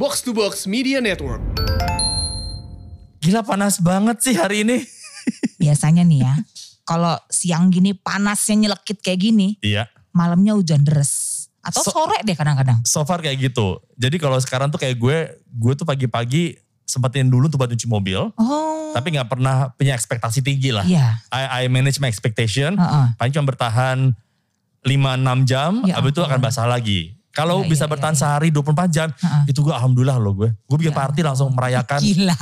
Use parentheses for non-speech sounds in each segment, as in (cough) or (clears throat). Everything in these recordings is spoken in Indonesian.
Box to Box Media Network. Gila panas banget sih hari ini. (laughs) Biasanya nih ya, kalau siang gini panasnya nyelekit kayak gini, Iya. malamnya hujan deres. Atau So- sore deh kadang-kadang. So far kayak gitu. Jadi kalau sekarang tuh kayak gue, gue tuh pagi-pagi sempetin dulu tuh buat nyuci mobil. Oh, Tapi nggak pernah punya ekspektasi tinggi lah. iya. I, I manage my expectation. Heeh. Paling cuma bertahan 5-6 jam, Ya habis itu akan basah lagi. Kalau Iya, bisa iya, bertahan iya, sehari 24 jam, Heeh. itu gue alhamdulillah loh gue. Gue bikin Ya party langsung merayakan. Gila.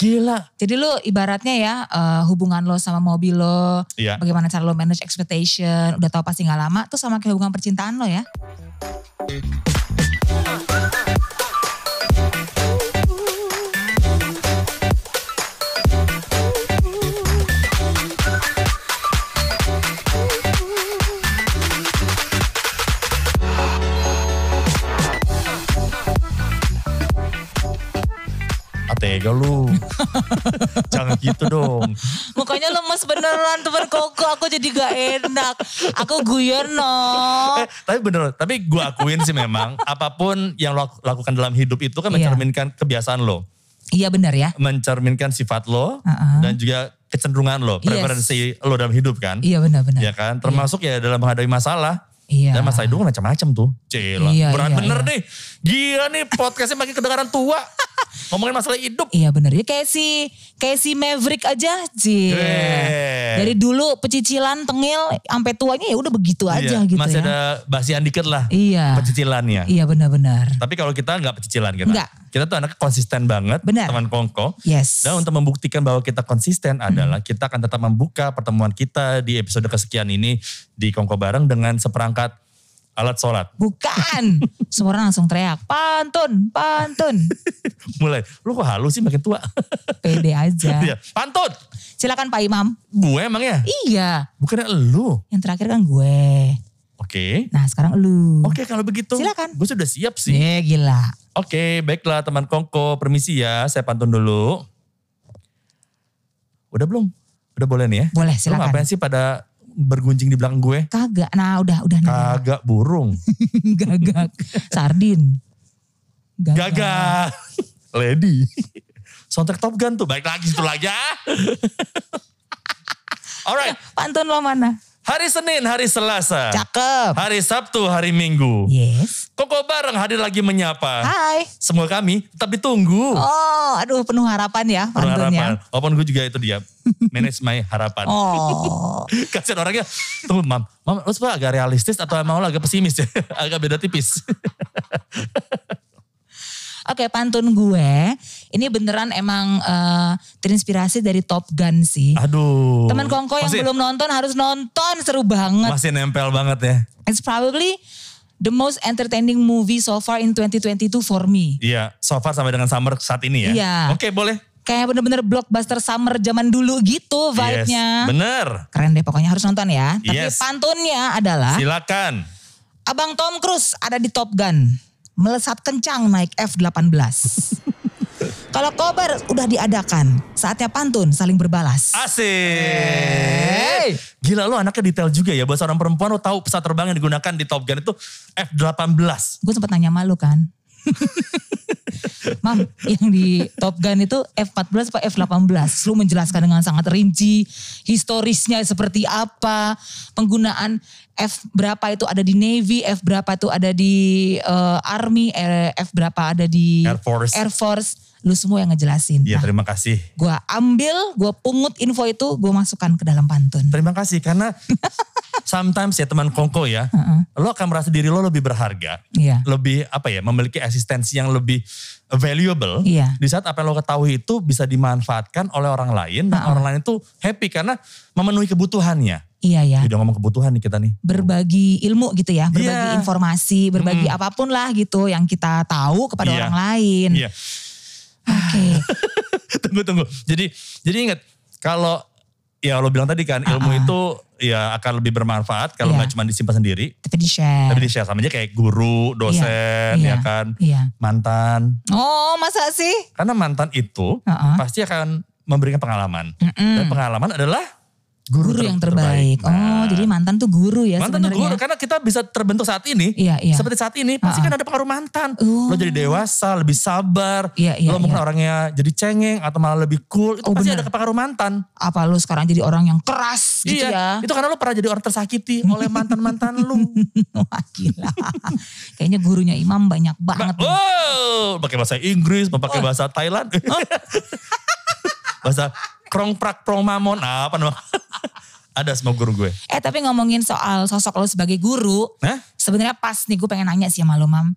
Gila. Jadi lu ibaratnya ya eh, hubungan lo sama mobil lo, Iya. bagaimana cara lo manage expectation, udah tahu pasti nggak lama, tuh sama kayak hubungan percintaan lo ya. Atega lu. (laughs) Jangan gitu dong. Mukanya lemes beneran teman koko, aku jadi gak enak. Aku guyon no. Eh, tapi bener, tapi gue akuin sih memang (laughs) apa pun yang lo lakukan dalam hidup itu kan Iya. mencerminkan kebiasaan lo, Iya benar ya. mencerminkan sifat lo Uh-uh. dan juga kecenderungan lo, Yes. preferensi lo dalam hidup kan, Iya benar-benar. ya kan, termasuk ya dalam menghadapi masalah. Iya. Dan masalah itu kan macam-macam tuh. Cila, Iya, berat iya, bener iya. nih. Gila nih podcastnya makin kedengaran tua. (laughs) Ngomongin masalah hidup. Iya bener ya kayak si kayak si Maverick aja. Eh. Dari dulu pecicilan tengil sampai tuanya ya udah begitu aja Iya, gitu Masih ya. ada basian dikit lah. Iya. Pecicilannya. Iya benar-benar. Tapi kalau kita nggak pecicilan kita. Nggak. Kita tuh anaknya konsisten banget. Benar. Teman kongko. Yes. Dan untuk membuktikan bahwa kita konsisten adalah kita akan tetap membuka pertemuan kita di episode kesekian ini di Kongko Bareng dengan seperangkat alat sholat. Bukan. (laughs) Semua orang langsung teriak, pantun, pantun. (laughs) Mulai, lu kok halus sih makin tua? (laughs) Pede aja. Iya, Pantun! Silakan Pak Imam. Gue emang ya? Iya. Bukannya lu? Yang terakhir kan gue. Oke. Nah sekarang lu. Oke kalau begitu. Silakan. Gue sudah siap sih. Eh gila. Oke, baiklah teman Kongko, permisi ya, saya pantun dulu. Udah belum? Udah boleh nih ya? Boleh Lu silakan. ngapain sih pada bergunjing di belakang gue? Kagak. Nah udah udah. Kagak burung. (laughs) Gagak. Sardin. Gagak. (laughs) Lady. Soundtrack Top Gun tuh, baik lagi situ lagi ya. (laughs) Alright, Pantun lo mana? Hari Senin, hari Selasa. Cakep. Hari Sabtu, hari Minggu. Yes. Koko bareng hadir lagi menyapa. Hai. Semua kami tetap ditunggu. Oh, aduh penuh harapan ya Penuh pantunnya. harapan. Walaupun gue juga itu dia. Manage my harapan. Oh, (laughs) Kasian orangnya, tunggu mam, mam lu agak realistis atau emang lu agak pesimis ya? (laughs) agak beda tipis. (laughs) oke pantun gue. Ini beneran emang eh, terinspirasi dari Top Gun sih. Aduh. Teman Kongko yang Masih- belum nonton harus nonton, seru banget. Masih nempel banget ya. It's probably the most entertaining movie so far in 2022 for me. Iya, so far sampai dengan summer saat ini ya. Iya. Oke boleh. Kayak bener-bener blockbuster summer zaman dulu gitu vibe-nya. Yes, bener. Keren deh pokoknya harus nonton ya. Tapi Yes. pantunnya adalah Silakan. Abang Tom Cruise ada di Top Gun. Melesat kencang naik F-18. (laughs) Kalau kobar udah diadakan, saatnya pantun saling berbalas. Asik. Hey. Gila lu anaknya detail juga ya. Buat seorang perempuan lu tahu pesawat terbang yang digunakan di Top Gun itu F-18. Gue sempet nanya malu kan. (laughs) Mam, yang di Top Gun itu F-14 apa F-18? Lu menjelaskan dengan sangat rinci, historisnya seperti apa, penggunaan F berapa itu ada di Navy, F berapa itu ada di eh, Army, eh, F berapa ada di Air Force. Air Force. Lu semua yang ngejelasin. Iya Nah, terima kasih. gue ambil, gue pungut info itu, gue masukkan ke dalam pantun. Terima kasih karena (laughs) sometimes ya teman kongko ya, lo akan merasa diri lo lebih berharga, Iya. lebih apa ya, memiliki eksistensi yang lebih valuable. Iya. Di saat apa yang lo ketahui itu bisa dimanfaatkan oleh orang lain dan orang lain itu happy karena memenuhi kebutuhannya. Iya ya. Udah ngomong kebutuhan nih kita nih. berbagi ilmu gitu ya, berbagi Iya. informasi, berbagi apa pun lah gitu yang kita tahu kepada Iya. orang lain. Iya. Oke. (laughs) tunggu tunggu. Jadi jadi ingat kalau ya lo bilang tadi kan ilmu itu ya akan lebih bermanfaat kalau Iya. nggak cuma disimpan sendiri, Tapi di share. tapi di share sama aja kayak guru, dosen, Iya, ya kan, Iya. mantan. Oh masa sih? Karena mantan itu Heeh. pasti akan memberikan pengalaman. Mm-mm. Dan pengalaman adalah Guru, ter- yang terbaik. Oh, Nah, jadi mantan tuh guru ya mantan tuh sebenarnya. guru karena kita bisa terbentuk saat ini. Iya, iya. Seperti saat ini pasti kan ada pengaruh mantan. Oh. Lo jadi dewasa, lebih sabar. Iya, iya, lo mungkin iya. orangnya jadi cengeng atau malah lebih cool. Itu Oh, pasti benar. ada pengaruh mantan. Apa lu sekarang jadi orang yang keras gitu iya, ya? itu karena lo pernah jadi orang tersakiti oleh mantan-mantan lu. (laughs) Wah gila. Kayaknya gurunya Imam banyak banget. nih. Oh, pakai bahasa Inggris, pakai Oh. bahasa Thailand. (laughs) bahasa krong prak prong mamon, apa nama? (laughs) Ada semua guru gue. Eh tapi ngomongin soal sosok lo sebagai guru. Hah? Sebenarnya pas nih gue pengen nanya sih sama lo Mam.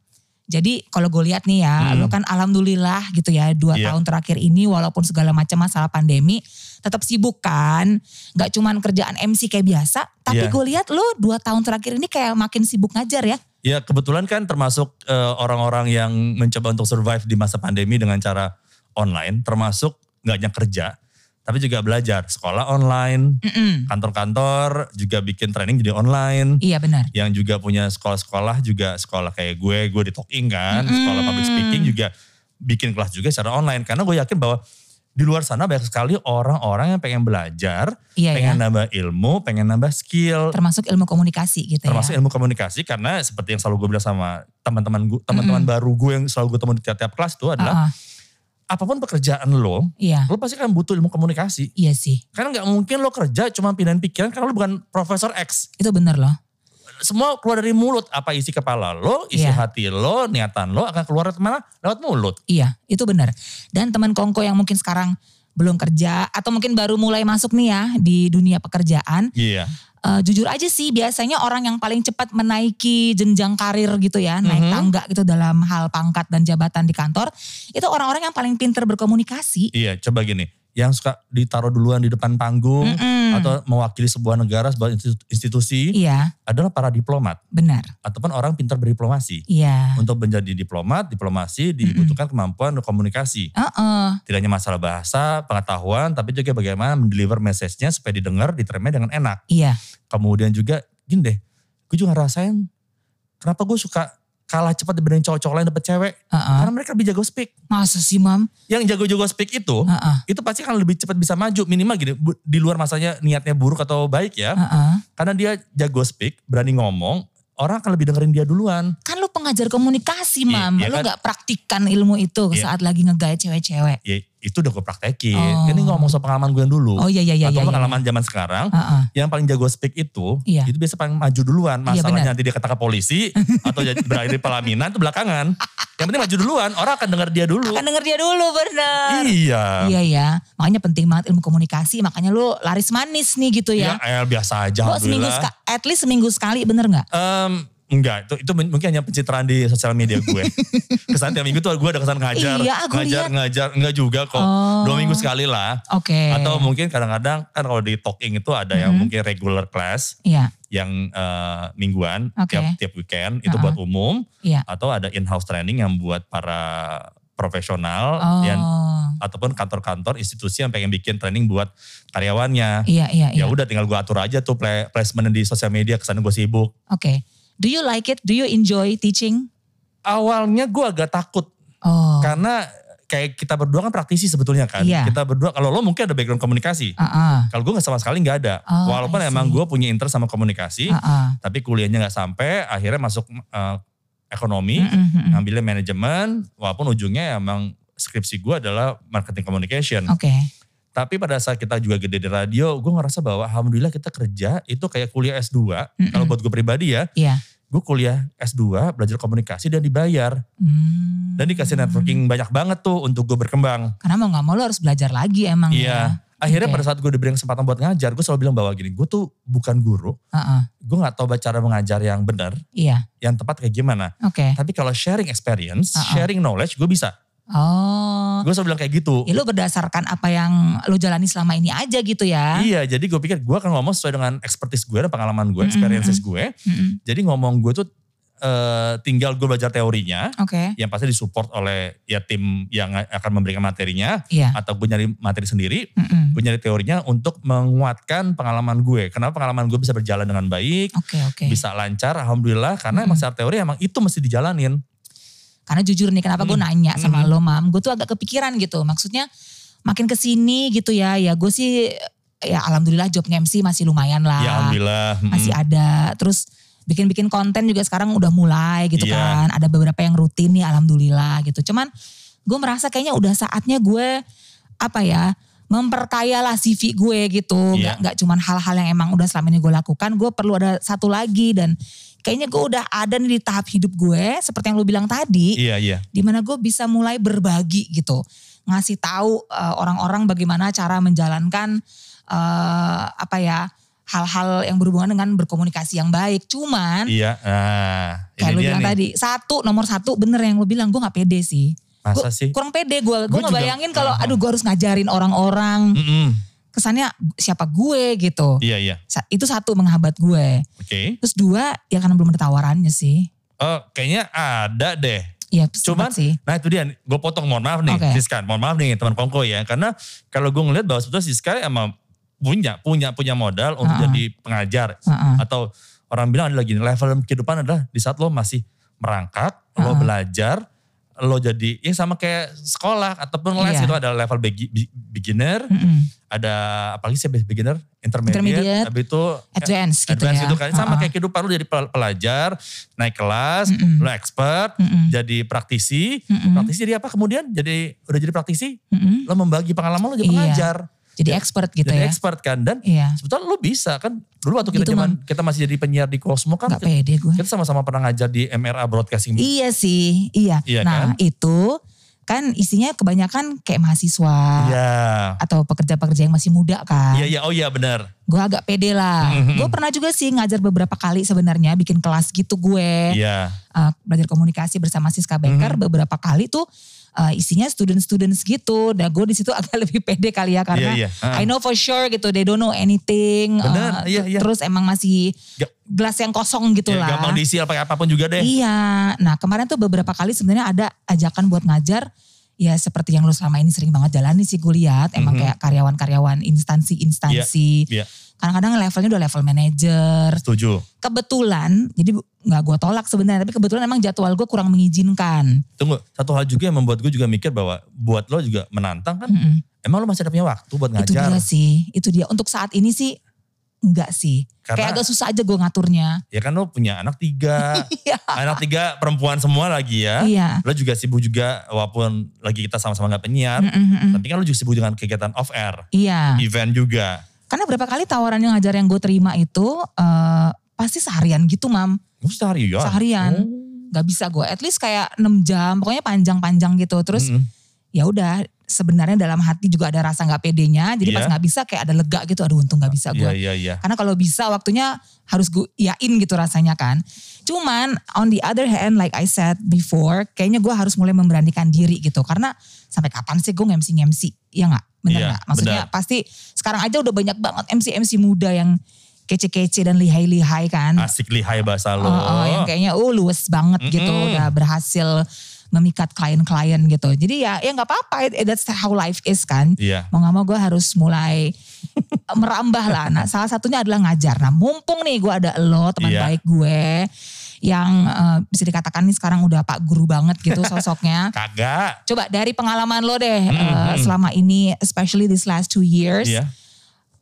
Jadi kalau gue lihat nih ya, lo kan alhamdulillah gitu ya dua Hmm. Iya. tahun terakhir ini walaupun segala macam masalah pandemi tetap sibuk kan. Gak cuman kerjaan MC kayak biasa, tapi Iya. gue lihat lo dua tahun terakhir ini kayak makin sibuk ngajar ya. Ya kebetulan kan termasuk eh, orang-orang yang mencoba untuk survive di masa pandemi dengan cara online, termasuk nggak hanya kerja, tapi juga belajar. Sekolah online, kantor-kantor juga bikin training jadi online. Iya benar. Yang juga punya sekolah-sekolah juga sekolah kayak gue, gue di Talking kan, sekolah public speaking juga bikin kelas juga secara online. Karena gue yakin bahwa di luar sana banyak sekali orang-orang yang pengen belajar, Iya pengen ya. nambah ilmu, pengen nambah skill, Termasuk ilmu komunikasi gitu termasuk ya. ilmu komunikasi karena seperti yang selalu gue bilang sama teman-teman gue teman-teman baru gue yang selalu gue temuin di tiap-tiap kelas itu adalah Ah, ah, apa pun pekerjaan lo iya. lo pasti kan butuh ilmu komunikasi Iya sih. karena nggak mungkin lo kerja cuma pindahin pikiran karena lo bukan profesor X Itu bener loh. semua keluar dari mulut apa isi kepala lo isi Iya. hati lo niatan lo akan keluar ke mana lewat mulut Iya, itu benar. Dan teman kongko yang mungkin sekarang belum kerja atau mungkin baru mulai masuk nih ya di dunia pekerjaan, iya eh, jujur aja sih biasanya orang yang paling cepat menaiki jenjang karir gitu ya, naik Mhm. tangga gitu dalam hal pangkat dan jabatan di kantor, itu orang-orang yang paling pinter berkomunikasi. iya coba gini yang suka ditaruh duluan di depan panggung Mm-mm. atau mewakili sebuah negara sebuah institu- institusi Iya, adalah para diplomat benar. ataupun orang pintar berdiplomasi Iya. untuk menjadi diplomat, diplomasi dibutuhkan kemampuan komunikasi. Heeh. Tidak hanya masalah bahasa, pengetahuan, tapi juga bagaimana mendeliver message-nya supaya didengar, diterima dengan enak. Iya. Kemudian juga, gini deh, gue juga ngerasain kenapa gue suka kalah cepat dibanding cowok-cowok lain dapet cewek. Heeh. Karena mereka lebih jago speak. Masa sih, Mam? Yang jago-jago speak itu, Heeh. itu pasti akan lebih cepat bisa maju. Minimal gini, di luar masanya niatnya buruk atau baik ya. Heeh. Karena dia jago speak, berani ngomong, orang akan lebih dengerin dia duluan. Kan pengajar komunikasi, Iya, Mam. iya lu kan? gak praktikkan ilmu itu Iya. saat lagi ngegaya cewek-cewek. Ya itu udah gue praktekin. Oh. Ini ngomong soal pengalaman gue yang dulu. Oh iya iya iya. atau iya, iya. pengalaman zaman sekarang Heeh. yang paling jago speak itu Iya. itu biasa paling maju duluan Iya, masalahnya benar. nanti dia ketangkap polisi (laughs) atau jadi berakhir di pelaminan itu belakangan yang penting maju duluan orang akan dengar dia dulu Kan denger dia dulu bener. iya Iya ya, makanya penting banget ilmu komunikasi, makanya lu laris manis nih gitu ya, ya. eh, biasa aja Lu seminggu at least seminggu sekali bener gak? Em, enggak itu itu mungkin hanya pencitraan di sosial media gue (laughs) kesan tiap minggu tuh gue ada kesan ngajar Iya, aku ngajar lihat. ngajar enggak juga kok Oh. dua minggu sekali lah Oke. atau mungkin kadang-kadang kan kalau di talking itu ada yang Mhm. mungkin regular class Iya, yang eh, mingguan Oke. tiap tiap weekend itu Uh-uh. buat umum iya. atau ada in-house training yang buat para profesional Oh, yang ataupun kantor-kantor institusi yang pengen bikin training buat karyawannya. iya iya iya. Ya udah tinggal gue atur aja tuh placement di sosial media ke sana gue sibuk. Oke. Do you like it? Do you enjoy teaching? Awalnya gue agak takut Oh, karena kayak kita berdua kan praktisi sebetulnya kan. Iya. Kita berdua kalau lo mungkin ada background komunikasi. ah, Kalau gue nggak sama sekali nggak ada. Oh, Walaupun emang gue punya interest sama komunikasi, ah, ah. tapi kuliahnya nggak sampai. Akhirnya masuk eh, ekonomi, Mm, mm, mm. ngambilnya manajemen. Walaupun ujungnya emang skripsi gue adalah marketing communication. Oke. Tapi pada saat kita juga gede di radio, gue ngerasa bahwa alhamdulillah kita kerja itu kayak kuliah S2. Mm-mm. Kalau buat gue pribadi ya, Iya. Gue kuliah S2, belajar komunikasi dan dibayar. Hmm. Dan dikasih networking banyak banget tuh untuk gue berkembang. Karena mau gak mau lu harus belajar lagi emang ya. Iya. Akhirnya Oke. pada saat gue diberi kesempatan buat ngajar, gue selalu bilang bahwa gini, gue tuh bukan guru. Ah, ah. Gue gak tahu cara mengajar yang benar, Iya. yang tepat kayak gimana. Oke. Tapi kalau sharing experience, Uh-uh. sharing knowledge, gue bisa. Oh. Gue selalu bilang kayak gitu. Ya lu berdasarkan apa yang lu jalani selama ini aja gitu ya. Iya, jadi gue pikir gue akan ngomong sesuai dengan expertise gue dan pengalaman gue, Mm-mm, experiences gue. Mm-mm. Jadi ngomong gue tuh eh, tinggal gue belajar teorinya, Oke. yang pasti disupport oleh ya tim yang akan memberikan materinya, Iya. atau gue nyari materi sendiri, Mm-mm. gue nyari teorinya untuk menguatkan pengalaman gue. Kenapa pengalaman gue bisa berjalan dengan baik, Oke oke. bisa lancar, alhamdulillah. Karena emang Mm-mm. secara teori emang itu mesti dijalanin. Karena jujur nih kenapa gue Mm. nanya sama Mm. lo mam, gue tuh agak kepikiran gitu. Maksudnya makin ke sini gitu ya, ya gue sih ya alhamdulillah job MC masih lumayan lah. Ya alhamdulillah. Mm-mm. Masih ada. Terus bikin-bikin konten juga sekarang udah mulai gitu Iya. kan. Ada beberapa yang rutin nih alhamdulillah gitu. Cuman gue merasa kayaknya udah saatnya gue apa ya memperkaya lah CV gue gitu. Iya. Nggak nggak cuman hal-hal yang emang udah selama ini gue lakukan. Gue perlu ada satu lagi dan kayaknya gue udah ada nih di tahap hidup gue seperti yang lu bilang tadi Iya iya. di mana gue bisa mulai berbagi gitu ngasih tahu eh, orang-orang bagaimana cara menjalankan eh, apa ya hal-hal yang berhubungan dengan berkomunikasi yang baik cuman Iya. Nah, kayak lu bilang nih. tadi satu nomor satu bener yang lu bilang gue nggak pede sih Masa Gua- sih? kurang pede gue gue Gua nggak bayangin kalau aduh gue harus ngajarin orang-orang Mm-mm. Kesannya siapa gue gitu Iya iya. Sa- itu satu menghambat gue Oke. terus dua ya karena belum ada tawarannya sih Oh, kayaknya ada deh. Iya Cuman, sih nah itu dia, gue potong mohon maaf nih, Oke. Siska, mohon maaf nih teman Kongko ya, karena kalau gue ngeliat bahwa sebetulnya Siska emang punya punya punya modal untuk Ha-ha. jadi pengajar Heeh. atau orang bilang adalah gini, level kehidupan adalah di saat lo masih merangkak, lo Ha-ha. belajar, lo jadi ya sama kayak sekolah ataupun les Iya. itu ada level beginner, Mm-mm. Ada apalagi sih beginner, intermediate, Intermediate, habis itu advance gitu advance ya itu kan sama Heeh. kayak kehidupan lo jadi pel- pelajar, naik kelas, Mm-mm. lo expert, Mm-mm. jadi praktisi, Mm-mm. praktisi jadi apa kemudian jadi udah jadi praktisi Mm-mm. lo membagi pengalaman lo jadi Iya. pengajar jadi expert gitu jadi ya expert kan dan iya sebetulnya lo bisa kan dulu waktu kita Gitu, zaman kita masih jadi penyiar di Cosmo kan pede gue kita sama-sama pernah ngajar di MRA Broadcasting Iya sih, iya. Iya nah kan? itu kan isinya kebanyakan kayak mahasiswa Iya atau pekerja-pekerja yang masih muda kan. iya iya oh iya benar Gue agak pede lah. Mhm. Gue pernah juga sih ngajar beberapa kali sebenarnya bikin kelas gitu gue. iya Eh, belajar komunikasi bersama Siska Becker Mhm. beberapa kali tuh eh, isinya student-students gitu. Dan gue di situ (laughs) agak lebih pede kali ya karena iya iya Ah. I know for sure gitu they don't know anything. Eh, iya, iya. Terus emang masih gelas yang kosong gitu Ya, lah. gampang diisi apa apa pun juga deh Iya, nah kemarin tuh beberapa kali sebenarnya ada ajakan buat ngajar. Ya seperti yang lu selama ini sering banget jalani sih gue lihat. Emang Mhm. kayak karyawan-karyawan instansi-instansi. Iya. Kadang-kadang levelnya udah level manager. setuju Kebetulan, jadi nggak gue tolak sebenarnya. Tapi kebetulan emang jadwal gue kurang mengizinkan. tunggu satu hal juga yang membuat gue juga mikir bahwa buat lo juga menantang kan Mm-mm. emang lo masih ada punya waktu buat Itu ngajar dia sih, itu dia. Untuk saat ini sih enggak sih. Karena- Kayak agak susah aja gue ngaturnya. ya kan lo punya anak tiga (laughs) Iya. anak tiga perempuan semua lagi ya Iya. lo juga sibuk juga walaupun lagi kita sama-sama nggak penyiar Mm-mm, mm-mm. tapi kan lo juga sibuk dengan kegiatan off air Iya. event juga Karena berapa kali tawaran yang ngajar yang gue terima itu eh, pasti seharian gitu mam. oh seharian Seharian. Oh. Gak bisa gue. At least kayak 6 jam. Pokoknya panjang-panjang gitu. Terus Mm-mm. ya udah sebenarnya dalam hati juga ada rasa gak pedenya. Jadi pas Iya. gak bisa kayak ada lega gitu. Aduh untung gak bisa gue. iya iya iya Karena kalau bisa waktunya harus gue yain gitu rasanya kan. Cuman on the other hand like I said before. Kayaknya gue harus mulai memberanikan diri gitu. Karena sampai kapan sih gue nge-MC-nge-MC. Iya gak? Bener Iya, gak? Maksudnya benar. pasti sekarang aja udah banyak banget MC-MC muda yang kece-kece dan lihai-lihai kan. asik lihai bahasa lo Oh, oh, yang kayaknya oh luwes banget gitu Mm-mm. udah berhasil memikat klien-klien gitu. Jadi ya ya nggak apa-apa. That's how life is kan. iya Mau nggak mau gue harus mulai (laughs) merambah lah. Nah salah satunya adalah ngajar. Nah mumpung nih gue ada lo teman Iya. baik gue yang eh, bisa dikatakan nih sekarang udah pak guru banget gitu (laughs) sosoknya. kagak Coba dari pengalaman lo deh eh, Mm-mm. selama ini, especially this last two years iya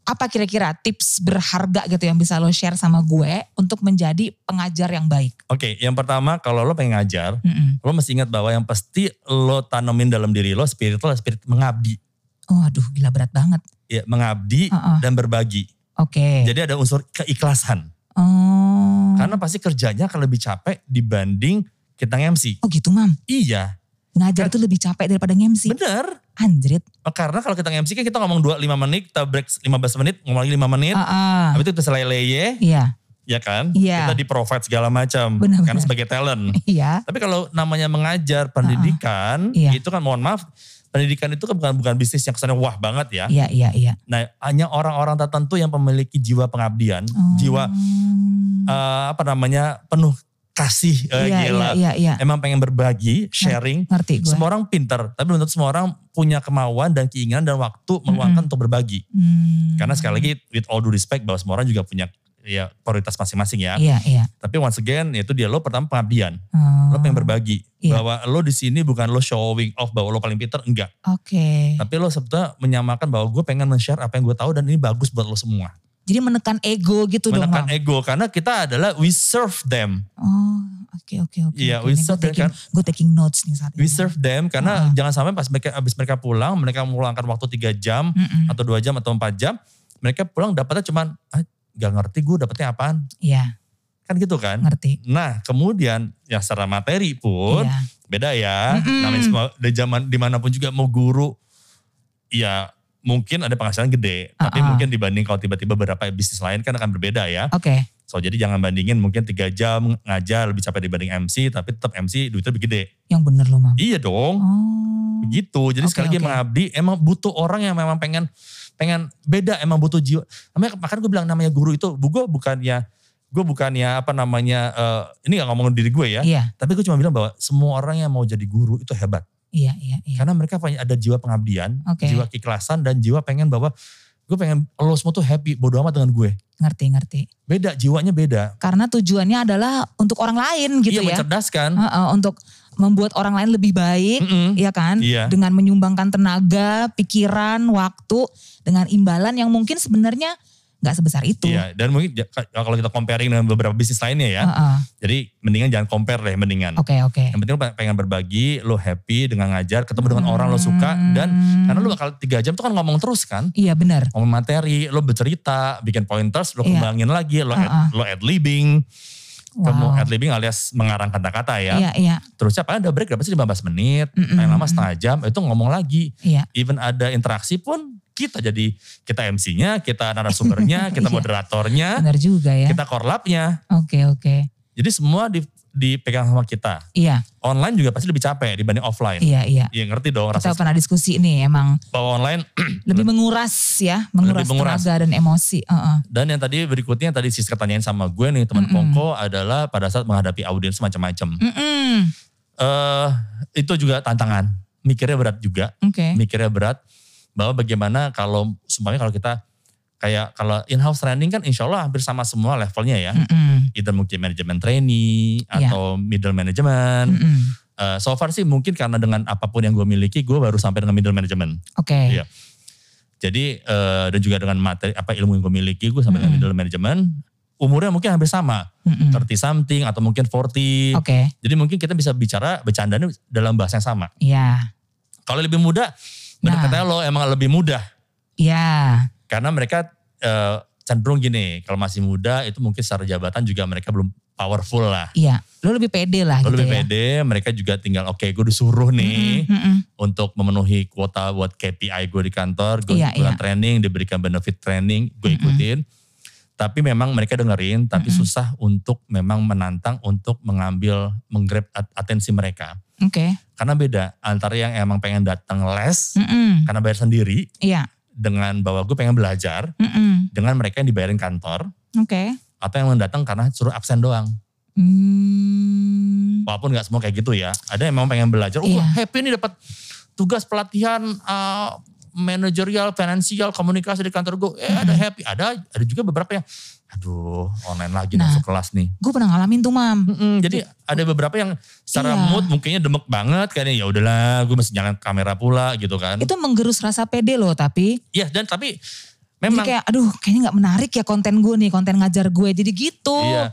apa kira-kira tips berharga gitu yang bisa lo share sama gue untuk menjadi pengajar yang baik? oke yang pertama kalau lo pengen ngajar Mm-mm. lo mesti ingat bahwa yang pasti lo tanemin dalam diri lo spirit lo adalah spirit mengabdi Oh aduh gila berat banget. ya mengabdi Heeh. dan berbagi Oke. jadi ada unsur keikhlasan Oh. karena pasti kerjanya akan lebih capek dibanding kita MC Oh gitu mam. iya Ngajar tuh lebih capek daripada nge-MC. bener Anjrit. Oh, Karena kalau kita nge-MC kan kita ngomong 2 5 menit, kita break 15 menit, ngomong lagi 5 menit. Ah, ah. Habis itu kita selai-leye, Iya. ya kan? Iya. Kita di provide segala macam. Benar, Karena sebagai talent. Iya. Tapi kalau namanya mengajar pendidikan, Iya. itu kan mohon maaf, pendidikan itu kan bukan bukan bisnis yang kesannya wah banget ya. Iya iya iya. Nah, hanya orang-orang tertentu yang memiliki jiwa pengabdian, Oh. jiwa eh, apa namanya penuh kasih, eh, Iya gila. iya iya iya. Emang pengen berbagi, sharing. Ngerti gue. Semua orang pinter, tapi belum tentu semua orang punya kemauan dan keinginan dan waktu meluangkan untuk berbagi. Hmm. Karena sekali lagi with all due respect bahwa semua orang juga punya ya prioritas masing-masing ya. Iya, iya. Tapi once again itu dia lo pertama pengabdian. Oh, Lo pengen berbagi. Iya. Bahwa lo di sini bukan lo showing off bahwa lo paling pinter, enggak. Oke. Tapi lo sebetulnya menyamakan bahwa gue pengen men-share apa yang gue tahu dan ini bagus buat lo semua. Jadi menekan ego gitu dong, Menekan ego karena kita adalah we serve them. Oh, oke oke oke. Iya, oke. we serve them taking, kan. gue taking notes nih saat ini. We serve them karena Ah. jangan sampai pas mereka abis mereka pulang, mereka memulangkan waktu 3 jam Mm-mm. atau dua jam atau 4 jam, mereka pulang dapatnya cuman ah, gak ngerti gue dapetnya apaan. Iya, Kan gitu kan. ngerti. Nah kemudian ya secara materi pun Iya. beda ya. Mm-mm. Namanya semua di zaman di mana pun juga mau guru, ya mungkin ada penghasilan gede. Tapi Uh-uh. mungkin dibanding kalau tiba-tiba beberapa bisnis lain kan akan berbeda ya. Oke. So jadi jangan bandingin mungkin tiga jam ngajar lebih capek dibanding MC, tapi tetap MC duitnya lebih gede. Yang bener loh, Mam. Iya dong. Oh. Begitu. Jadi Oke, sekali lagi oke. mengabdi emang butuh orang yang memang pengen pengen beda emang butuh jiwa. Namanya makanya gue bilang namanya guru itu gue bukannya gue bukannya apa namanya eh, ini gak ngomongin diri gue ya. Iya, Tapi gue cuma bilang bahwa semua orang yang mau jadi guru itu hebat. iya, iya, iya. Karena mereka punya ada jiwa pengabdian, Oke. jiwa keikhlasan dan jiwa pengen bahwa gue pengen lo semua tuh happy, bodo amat dengan gue. Ngerti, ngerti. Beda, jiwanya beda. Karena tujuannya adalah untuk orang lain gitu iya ya. mencerdaskan. Heeh, untuk membuat orang lain lebih baik, Mm-mm. ya kan? Iya. Dengan menyumbangkan tenaga, pikiran, waktu dengan imbalan yang mungkin sebenarnya nggak sebesar itu. Iya, dan mungkin kalau kita comparing dengan beberapa bisnis lainnya ya, Heeh. jadi mendingan jangan compare deh, mendingan. Oke, oke. Yang penting lo pengen berbagi, lo happy dengan ngajar, ketemu dengan orang lo suka, dan karena lo bakal tiga jam tuh kan ngomong terus kan, Iya benar. ngomong materi, lo bercerita, bikin pointers, lo Iya. kembangin lagi, lo Uh-uh. ad, lo ad libbing, kamu Wow. ad libbing alias mengarang kata-kata ya. Iya, iya, Terusnya paling ada break berapa sih 15 menit, Mm-mm, paling lama setengah jam, itu ngomong lagi. iya. Even ada interaksi pun kita jadi kita MC-nya, kita narasumbernya, kita (laughs) Iya. moderatornya, Benar juga ya. kita korlapnya. Oke, oke. Jadi semua di, dipegang sama kita. Iya, Online juga pasti lebih capek dibanding offline. iya, iya. Iya ngerti dong Kita rasa pernah diskusi nih emang bahwa online. (clears throat) lebih menguras ya, menguras, menguras. tenaga dan emosi. Heeh. Dan yang tadi berikutnya yang tadi Siska tanyain sama gue nih teman Mm-mm. Kongko adalah pada saat menghadapi audiens macam-macam. Mm-mm. eh itu juga tantangan. Mikirnya berat juga. Oke. Mikirnya berat bahwa bagaimana kalau semuanya kalau kita kayak kalau in-house training kan insya Allah hampir sama semua levelnya ya. Mm-mm. Either mungkin manajemen trainee Iya. atau middle management. Mm-mm. Eh, so far sih mungkin karena dengan apa pun yang gue miliki gue baru sampai dengan middle management. Oke. Iya. Jadi eh, dan juga dengan materi apa ilmu yang gue miliki gue sampai dengan Mm-mm. middle management. Umurnya mungkin hampir sama, Mm-mm. 30 something atau mungkin 40. Oke. Jadi mungkin kita bisa bicara bercandanya dalam bahasa yang sama. Iya. Kalau lebih muda, benar Nah. katanya lo emang lebih mudah. Iya. Karena mereka eh, cenderung gini, kalau masih muda itu mungkin secara jabatan juga mereka belum powerful lah. Iya. Lo lebih pede lah Lo gitu lebih ya. pede, mereka juga tinggal oke gue disuruh nih Mm-mm, mm-mm. untuk memenuhi kuota buat KPI gue di kantor, gue Iya, iya. training, diberikan benefit training, gue ikutin. Tapi memang mereka dengerin, tapi Mm-mm. susah untuk memang menantang untuk mengambil, menggrab at- atensi mereka. Oke. Karena beda antara yang emang pengen datang les, Mm-mm. karena bayar sendiri, Iya. Dengan bahwa gue pengen belajar, Mm-mm. dengan mereka yang dibayarin kantor, Oke. atau yang datang karena suruh absen doang. Hmm. Walaupun gak semua kayak gitu ya. Ada yang memang pengen belajar, oh Iya. happy nih dapat tugas pelatihan uh, manajerial, finansial, komunikasi di kantor gue. Eh ada happy, ada ada juga beberapa yang, aduh online lagi Nah. masuk kelas nih. Gue pernah ngalamin tuh mam. Mm-mm, jadi ada beberapa yang secara Iya. mood mungkinnya demek banget kayaknya ya udahlah gue masih nyalain kamera pula gitu kan. Itu menggerus rasa pede loh tapi. Iya dan tapi Jadi memang kayak aduh kayaknya gak menarik ya konten gue nih. Konten ngajar gue. Jadi gitu. iya.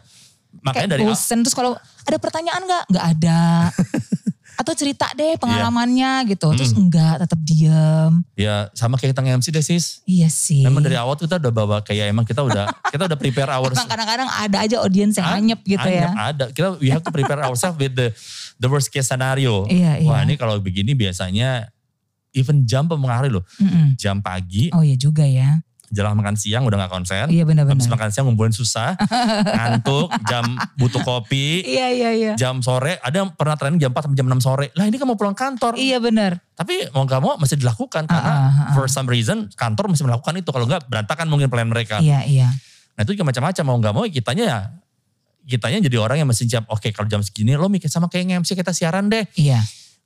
Kayak Makanya dari bosen. Terus kalau ada pertanyaan gak? Gak ada. (laughs) Atau cerita deh pengalamannya gitu. Terus enggak tetap diem. ya sama kayak kita nge-MC deh sis. Iya sih. Memang dari awal tuh kita udah bawa kayak emang kita udah (laughs) kita udah prepare our Emang kadang-kadang ada aja audiens yang anyep gitu ya. anyep, Ada. Kita we have to prepare ourselves with the the worst case scenario. Iya, Wah iya. ini kalau begini biasanya even jam mempengaruhi loh. Mm-mm. Jam pagi, Oh iya juga ya. Jalan makan siang udah gak konsen. Iya Habis benar-benar. makan siang ngumpulin susah, (laughs) ngantuk, jam butuh kopi, Iya iya iya. jam sore, ada yang pernah training jam 4 sampai jam 6 sore. Lah ini kan mau pulang kantor. Iya benar. Tapi mau gak mau masih dilakukan karena Ah, ah, ah. for some reason kantor masih melakukan itu. Kalau enggak berantakan mungkin plan mereka. Iya iya. Nah itu juga macam-macam mau nggak mau kitanya ya kitanya jadi orang yang mesti siap oke kalau jam segini lo mikir sama kayak MC kita siaran deh Iya.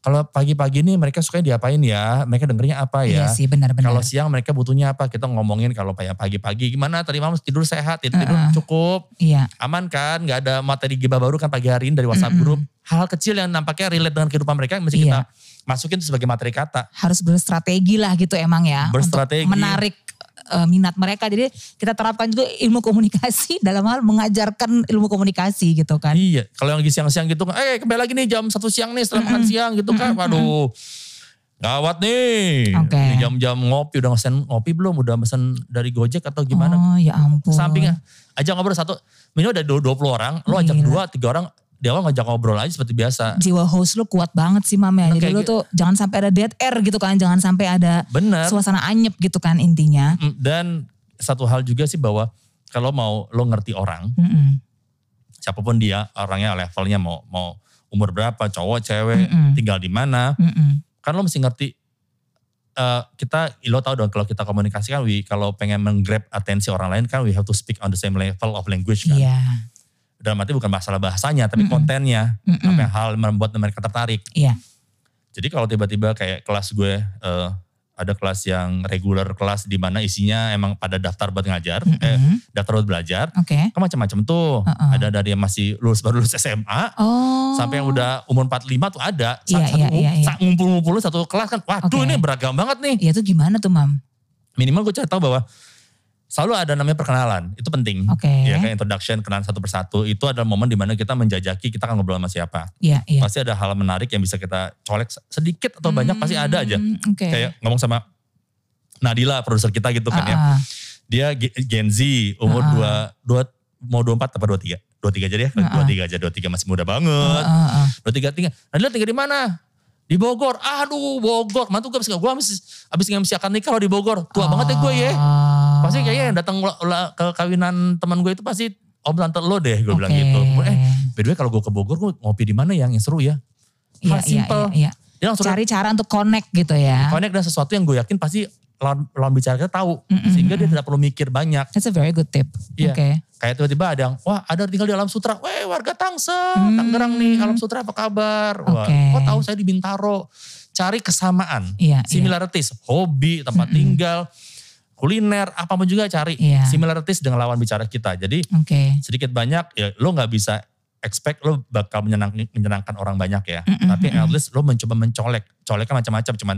Kalau pagi-pagi nih mereka suka diapain ya, mereka dengernya apa ya. Iya sih benar-benar. Kalau siang mereka butuhnya apa, kita ngomongin kalau pagi-pagi gimana tadi malam tidur sehat, tidur, tidur cukup, Iya. aman kan, nggak ada materi gibah baru kan pagi hari ini dari WhatsApp grup. Hal kecil yang nampaknya relate dengan kehidupan mereka mesti Iya. kita masukin sebagai materi kata. harus berstrategi lah gitu emang ya Berstrategi. untuk menarik eh, minat mereka jadi kita terapkan juga ilmu komunikasi (laughs) dalam hal mengajarkan ilmu komunikasi gitu kan Iya, kalau yang lagi siang-siang gitu, eh kembali lagi nih jam satu siang nih setelah makan siang gitu kan, waduh. Gawat nih. Oke. Di jam-jam ngopi udah mesen ngopi belum? Udah mesen dari Gojek atau gimana? oh ya ampun Sampingnya aja ngobrol satu, minimal ada 20 orang, lo ajak dua, tiga orang, di awal ngajak ngobrol aja seperti biasa. jiwa host lu kuat banget sih mam ya Nah, jadi lu gitu. tuh jangan sampai ada dead air gitu kan jangan sampai ada Bener. suasana anyep gitu kan intinya Mm, Dan satu hal juga sih bahwa kalau mau lo ngerti orang, Mm-mm. siapa pun dia, orangnya levelnya mau mau umur berapa, cowok, cewek, Mm-mm. tinggal di mana, kan lo mesti ngerti eh, kita lo tau dong kalau kita komunikasi kan we, kalau pengen menggrab atensi orang lain kan we have to speak on the same level of language kan. iya Dalam arti bukan masalah bahasanya tapi Mm-mm. kontennya, Mm-mm. apa yang hal membuat mereka tertarik. iya Jadi kalau tiba-tiba kayak kelas gue eh, ada kelas yang regular kelas di mana isinya emang pada daftar buat ngajar, eh, Mm-mm. daftar buat belajar, oke kan macam-macam tuh. Uh-uh. Ada dari yang masih lulus baru lulus SMA, oh sampai yang udah umur 45 tuh ada. Iya, satu, iya, iya, iya. ngumpul-ngumpul satu kelas kan, waduh Oke. ini beragam banget nih. Iya tuh gimana tuh mam Minimal gue cari tahu bahwa selalu ada namanya perkenalan, itu penting. Oke. Ya kan introduction, kenalan satu persatu, itu adalah momen di mana kita menjajaki kita akan ngobrol sama siapa. iya iya Pasti ada hal menarik yang bisa kita colek sedikit atau banyak pasti ada aja. Hmm, oke Kayak ngomong sama Nadila, produser kita gitu kan ya. Ah, ah. Dia Ge- Gen Z, umur Ah, dua, dua, mau 24 apa 23? 23 aja deh, Ah, ah. 23 aja, 23 masih muda banget. Dua tiga tiga. Nadila tinggal di mana? Di Bogor. Aduh Bogor. Mantu gue abis, gue abis, abis nge-MC akad nikah loh di Bogor. Tua banget ya gue ya. Ah. Pasti kayaknya yang datang ke kawinan teman gue itu pasti om tante lo deh. Gue bilang Oke. gitu. Eh by the way kalau gue ke Bogor gue ngopi di mana yang, yang seru ya. Iya, Hal iya, simple. iya, iya. Dia langsung Cari cara untuk connect gitu ya. connect dan sesuatu yang gue yakin pasti lawan, lawan bicara kita tahu. Mm-mm, Sehingga dia tidak perlu mikir banyak. That's a very good tip. Iya. Oke. Kayak tiba-tiba ada yang, wah ada tinggal di Alam Sutra. Weh warga Tangsel, Hmm. Tangerang nih, Alam Sutra apa kabar? Wah, kok tahu saya di Bintaro. Cari kesamaan, Iya, iya. similarities, hobi, tempat tinggal, kuliner, apa pun juga cari Iya. similarities dengan lawan bicara kita. Jadi Oke. sedikit banyak ya lo nggak bisa expect lo bakal menyenang, menyenangkan orang banyak ya. Mm-mm, Tapi at least lo mencoba mencolek. Coleknya macam-macam cuman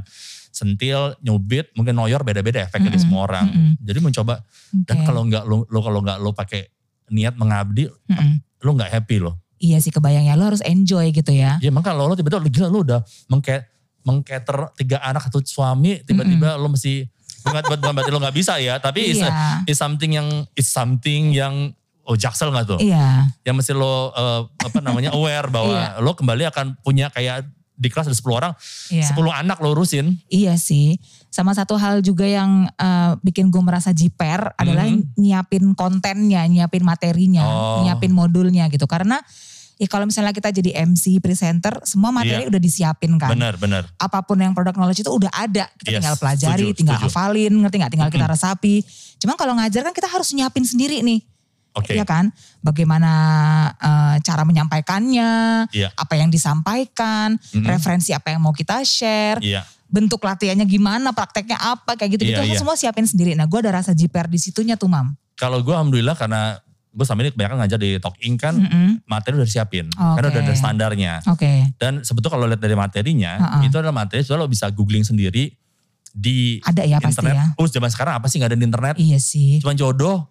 sentil, nyubit, mungkin noyor beda-beda efeknya di Mm-mm, semua orang. mm-mm. Jadi mencoba dan Oke. kalau nggak lo, lo kalau nggak lo pakai niat mengabdi, Mm-mm. lo nggak happy lo. Iya sih kebayang ya. Lo harus enjoy gitu ya. Ya makanya lo, lo tiba-tiba lo gila lo udah mengke, mengcater tiga anak satu suami, tiba-tiba lo mesti bukan bukan bukan berarti lo nggak bisa ya, tapi Iya. it's something yang it's something yang oh jaksel nggak tuh? Iya. Yang mesti lo eh, apa namanya aware bahwa Iya. lo kembali akan punya kayak di kelas ada 10 orang, Iya. 10 anak lo urusin. Iya sih. Sama satu hal juga yang eh, bikin gue merasa jiper adalah Mhm. nyiapin kontennya, nyiapin materinya, Oh. nyiapin modulnya gitu. Karena ya kalau misalnya kita jadi MC, presenter, semua materi Iya. udah disiapin kan. Benar, benar. Apa pun yang product knowledge itu udah ada. Kita Yes, tinggal pelajari, setuju, tinggal setuju. hafalin, ngerti nggak? Tinggal kita resapi. Cuma kalau ngajar kan kita harus nyiapin sendiri nih. Oke. Iya kan? Bagaimana eh, cara menyampaikannya, Iya. apa yang disampaikan, Mhm. referensi apa yang mau kita share, Iya. bentuk latihannya gimana, prakteknya apa, kayak gitu-gitu. Aku iya. semua siapin sendiri. Nah gue ada rasa jiper di situnya tuh mam. Kalau gue alhamdulillah karena gue sama ini kebanyakan ngajar di Talk Ink kan Mm-mm. materi udah disiapin. Karena Oke. udah ada standarnya. Oke, Dan sebetulnya kalau lihat dari materinya, Ha-ha. itu adalah materi sebenarnya lo bisa googling sendiri di ada ya pasti internet. ya. Oh zaman sekarang apa sih nggak ada di internet? Iya sih. Cuma jodoh.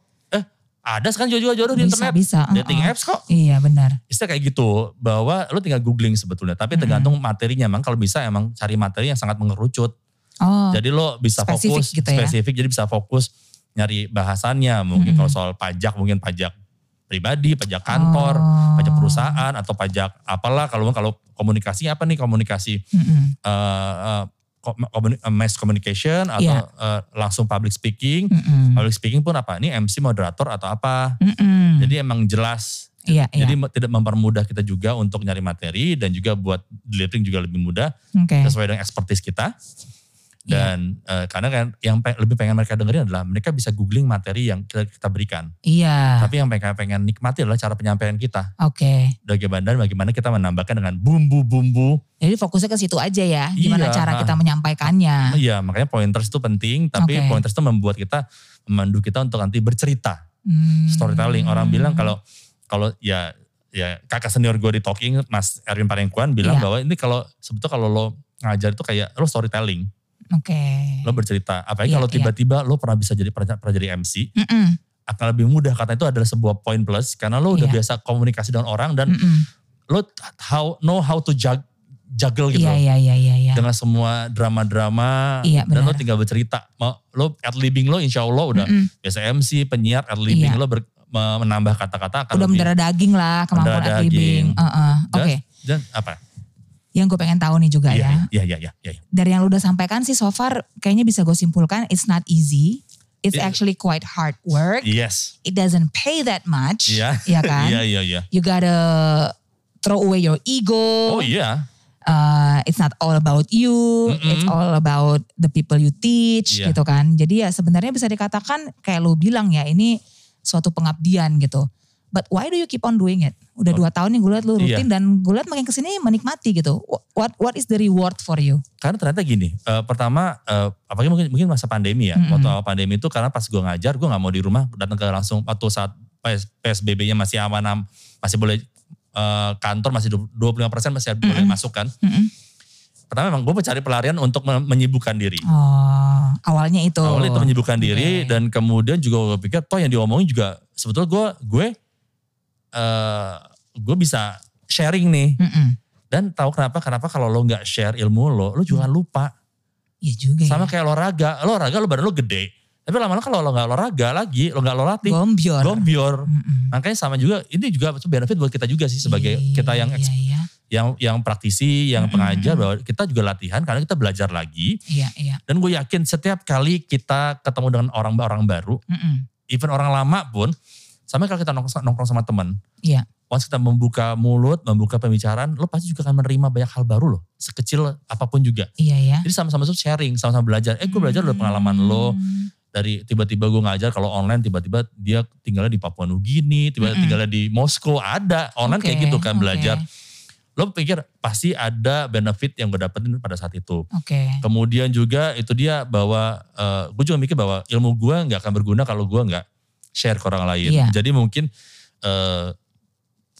Ada sekarang jodoh-jodoh di Bisa, internet. bisa. Dating uh-uh. apps kok. Iya benar. Istilah kayak gitu. Bahwa lo tinggal googling sebetulnya. Tapi tergantung materinya. Emang kalau bisa emang cari materi yang sangat mengerucut. Oh, Jadi lo bisa Spesifik fokus. gitu ya. Spesifik jadi bisa fokus nyari bahasannya. Mungkin Mm-mm. kalau soal pajak mungkin pajak pribadi, pajak kantor, Oh. pajak perusahaan atau pajak apalah. Kalau kalau komunikasi apa nih komunikasi eh, ko- komuni- eh, mass communication atau Iya. eh, langsung public speaking. Mm-mm. Public speaking pun apa? Ini MC moderator atau apa? Mm-mm. Jadi emang jelas. iya, iya. Jadi me- tidak mempermudah kita juga untuk nyari materi dan juga buat delivering juga lebih mudah Oke. sesuai dengan expertise kita. Dan eh, karena kan yang pe- lebih pengen mereka dengerin adalah mereka bisa googling materi yang kita, kita berikan. Iya. Tapi yang mereka pengen nikmati adalah cara penyampaian kita. Oke. Bagaimana dan bagaimana kita menambahkan dengan bumbu-bumbu. Jadi fokusnya ke situ aja ya. Gimana Iya, cara kita menyampaikannya. Iya makanya pointers itu penting. Tapi Oke. pointers itu membuat kita, memandu kita untuk nanti bercerita. Hmm. Storytelling. Orang bilang kalau kalau ya ya kakak senior gue di Talking, Mas Erwin Parengkuan bilang Iya. bahwa ini kalau sebetulnya kalau lo ngajar itu kayak lo storytelling. Oke. Lo bercerita. Apalagi Iya, kalau iya. tiba-tiba lo pernah bisa jadi pernah, pernah jadi MC, Mm-mm. akan lebih mudah karena itu adalah sebuah point plus karena lo udah Iya. biasa komunikasi dengan orang dan Mm-mm. lo how know how to jug, juggle gitu Iya, loh. iya, iya, iya. iya. dengan semua drama-drama Iya, dan lo tinggal bercerita. Lo at living lo insya Allah udah Mm-mm. biasa MC, penyiar at living Iya. lo ber- me- menambah kata-kata akan Udah lebih- mendarah daging lah kemampuan ad libbing. daging. Heeh. Oke. dan, dan apa? Yang gue pengen tahu nih juga Iya, ya. iya, iya, iya, iya. Dari yang lu udah sampaikan sih so far kayaknya bisa gue simpulkan it's not easy. It's Iya. actually quite hard work. Yes. It doesn't pay that much. Iya. Iya kan? (laughs) Iya, iya, iya. You gotta throw away your ego. Oh iya. Uh, it's not all about you, Mm-mm. it's all about the people you teach Iya. gitu kan. Jadi ya sebenarnya bisa dikatakan kayak lu bilang ya ini suatu pengabdian gitu. But why do you keep on doing it? Udah dua tahun nih gue liat lu Oh. Iya. rutin dan gue liat makin ke sini menikmati gitu. What what is the reward for you? Karena ternyata gini, eh, pertama, eh, apalagi mungkin, mungkin masa pandemi ya. Mm-mm. Waktu awal pandemi itu karena pas gue ngajar, gue gak mau di rumah, datang ke langsung waktu saat PS, PSBB-nya masih aman, am- masih boleh eh, kantor masih 25% masih boleh Mm-mm. masuk kan. Mm-mm. Pertama memang gue mencari pelarian untuk me- menyibukkan diri. Oh, awalnya itu. Awalnya itu menyibukkan diri Oke. dan kemudian juga gue pikir toh yang diomongin juga sebetulnya gue gue eh gue bisa sharing nih Mm-mm. dan tahu kenapa kenapa kalau lo nggak share ilmu lo lo juga lupa Iya juga sama ya. kayak olahraga lo olahraga lo badan lo gede tapi lama-lama kalau lo nggak olahraga lagi lo nggak lo latih Gombior. gombior Mm-mm. makanya sama juga ini juga benefit buat kita juga sih sebagai Iya, kita yang iya, iya, yang yang praktisi yang Mm-mm. pengajar bahwa kita juga latihan karena kita belajar lagi iya, iya. dan gue yakin setiap kali kita ketemu dengan orang-orang baru Mm-mm. even orang lama pun sama kalau kita nongkrong, nongkrong sama teman Iya. once kita membuka mulut membuka pembicaraan lo pasti juga akan menerima banyak hal baru loh sekecil apa pun juga Iya ya. jadi sama-sama tuh sharing sama-sama belajar eh gue belajar dari pengalaman lo Hmm. dari tiba-tiba gue ngajar kalau online tiba-tiba dia tinggalnya di Papua Nugini tiba-tiba Mm-mm. tinggalnya di Moskow ada online kayak Oke, gitu kan belajar lo pikir pasti ada benefit yang gue dapetin pada saat itu Oke. kemudian juga itu dia bahwa gue juga mikir bahwa ilmu gue nggak akan berguna kalau gue nggak share ke orang lain Iya. jadi mungkin eh,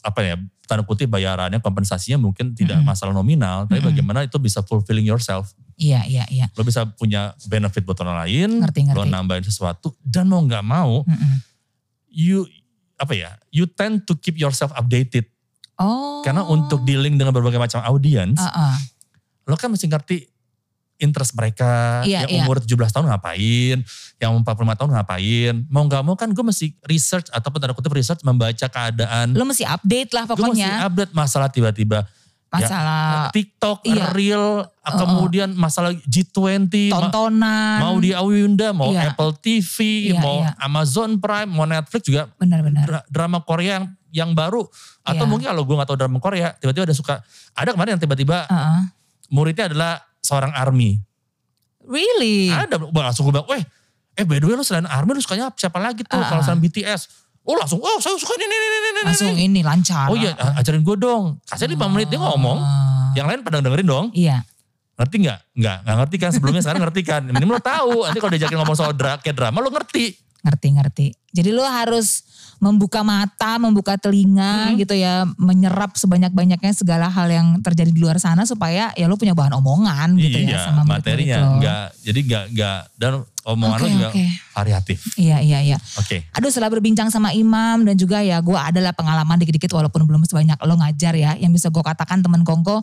apa ya tanda kutip bayarannya kompensasinya mungkin tidak Mm-mm. masalah nominal tapi Mm-mm. bagaimana itu bisa fulfilling yourself Iya, iya, iya. lo bisa punya benefit buat orang lain Ngerti, lo ngerti. nambahin sesuatu dan mau nggak mau Mm-mm. you apa ya you tend to keep yourself updated Oh. karena untuk dealing dengan berbagai macam audience Uh-uh. lo kan mesti ngerti interest mereka Iya, yang iya. umur 17 tahun ngapain yang 45 tahun ngapain mau nggak mau kan gue mesti research ataupun tanda kutip research membaca keadaan Lo mesti update lah gue mesti pokoknya. update masalah tiba-tiba Masalah TikTok, iya. Reel, kemudian masalah G20, ma- tontonan. mau di Awinda, mau Iya. Apple TV, Iya, mau iya. Amazon Prime, mau Netflix juga Benar-benar. dra- drama Korea yang yang baru atau Iya. mungkin kalau gue nggak tahu drama Korea tiba-tiba ada suka ada kemarin yang tiba-tiba Uh-uh. muridnya adalah seorang army. Really? ada langsung gue bilang weh eh by the way lu selain army lu sukanya siapa lagi tuh Ah, kalau ah. selain BTS oh langsung oh saya suka ini ini ini ini Langsung ini. Ini lancar. oh iya ajarin gue dong. Kasih 5 menit dia ngomong. Ah. yang lain pada dengerin dong. Iya. ngerti nggak? Nggak nggak ngerti kan? Sebelumnya sekarang ngerti kan? Minimal lo tahu. Nanti kalau diajakin ngomong soal dra kayak drama lo ngerti Ngerti, ngerti. Jadi lo harus membuka mata, membuka telinga Hmm. gitu ya. Menyerap sebanyak-banyaknya segala hal yang terjadi di luar sana supaya ya lo punya bahan omongan gitu ya iya sama murid-murid materinya lo. nggak jadi nggak nggak dan omongan lo Oke, juga oke. variatif Iya, iya, iya. oke Aduh setelah berbincang sama Imam dan juga ya gue adalah pengalaman dikit-dikit walaupun belum sebanyak lo ngajar ya. Yang bisa gue katakan temen Kongko,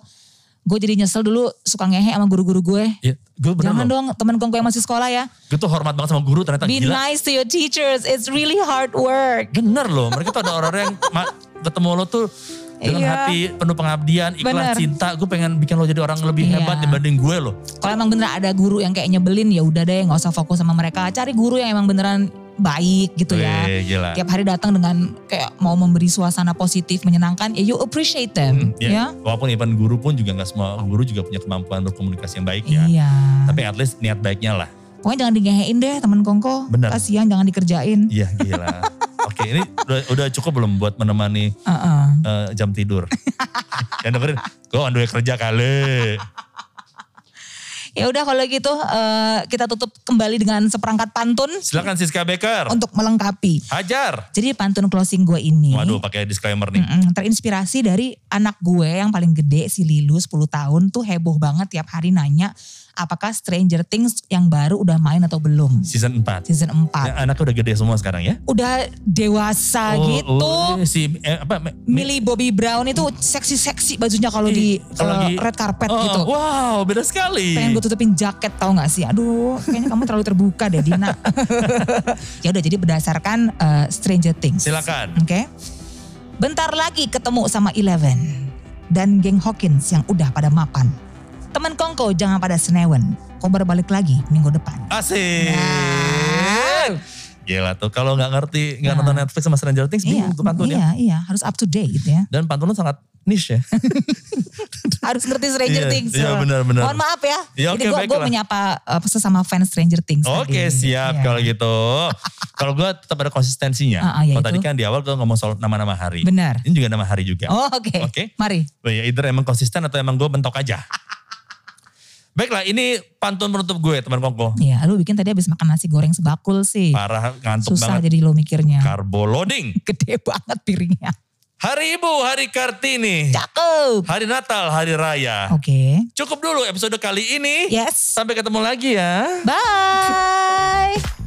gue jadi nyesel dulu suka ngehe sama guru-guru gue. Ya, gue bener Jangan loh. dong temen Kongko yang masih sekolah ya. Gue tuh hormat banget sama guru ternyata Be gila. nice to your teachers, it's really hard work. Bener loh, mereka tuh ada orang yang ketemu lo tuh dengan Iya. hati penuh pengabdian, ikhlas Bener. cinta. Gue pengen bikin lo jadi orang lebih Iya. hebat dibanding gue loh. Kalau emang bener ada guru yang kayak nyebelin ya udah deh nggak usah fokus sama mereka. Cari guru yang emang beneran baik gitu ya. Wih, gila. Tiap hari datang dengan kayak mau memberi suasana positif, menyenangkan, ya you appreciate them. Ya, ya. Walaupun even guru pun juga nggak semua guru juga punya kemampuan berkomunikasi yang baik ya. Iya. Tapi at least niat baiknya lah. Pokoknya jangan digehein deh teman kongko. Bener. Kasihan jangan dikerjain. Iya gila. (laughs) Oke ini udah, udah cukup belum buat menemani Heeh. eh, jam tidur? (laughs) Yang dengerin, gue on the way kerja kali. Ya udah kalau gitu eh, kita tutup kembali dengan seperangkat pantun Silakan Siska Baker. untuk melengkapi. Hajar. Jadi pantun closing gue ini Waduh pakai disclaimer nih. mm-mm, terinspirasi dari anak gue yang paling gede si Lilu 10 tahun tuh heboh banget tiap hari nanya apakah Stranger Things yang baru udah main atau belum. Season 4. Season 4. Ya, anaknya udah gede semua sekarang ya? Udah dewasa Oh, gitu. oh, si eh, apa? Mi- Millie Bobby Brown itu seksi-seksi bajunya kalau di kalau lagi- red carpet Oh, gitu. Wow, beda sekali. pengen gue tutupin jaket tau gak sih? Aduh, kayaknya kamu terlalu terbuka deh Dina. (laughs) ya udah jadi berdasarkan eh, Stranger Things. Silakan. Oke. Bentar lagi ketemu sama Eleven dan geng Hawkins yang udah pada mapan. Teman kongko jangan pada senewen. Kobar balik lagi minggu depan. Asik. Nah. Gila tuh kalau nggak ngerti nggak Nah. nonton Netflix sama Stranger Things Iya, bingung tuh pantunnya. iya, iya, harus up to date ya. Dan pantun lu sangat niche ya. (laughs) harus ngerti Stranger Iya, Things. iya, benar, benar. Mohon maaf ya. Ya, Jadi oke, gue menyapa uh, sesama fans Stranger Things Oke tadi. siap Iya. kalau gitu. (laughs) kalau gue tetap ada konsistensinya. Ah, ah, ya kalau tadi kan di awal gue ngomong soal nama-nama hari. Benar. Ini juga nama hari juga. Oh oke. Oke. Mari. Oh ya, either emang konsisten atau emang gue bentok aja. (laughs) Baiklah, ini pantun penutup gue teman Kongko. Iya, lu bikin tadi habis makan nasi goreng sebakul sih. Parah ngantuk Susah banget. jadi lo mikirnya. Carbo loading. (laughs) Gede banget piringnya. Hari Ibu, Hari Kartini. Cakep. Hari Natal, Hari Raya. Oke. Cukup dulu episode kali ini. Yes. Sampai ketemu lagi ya. Bye. (laughs)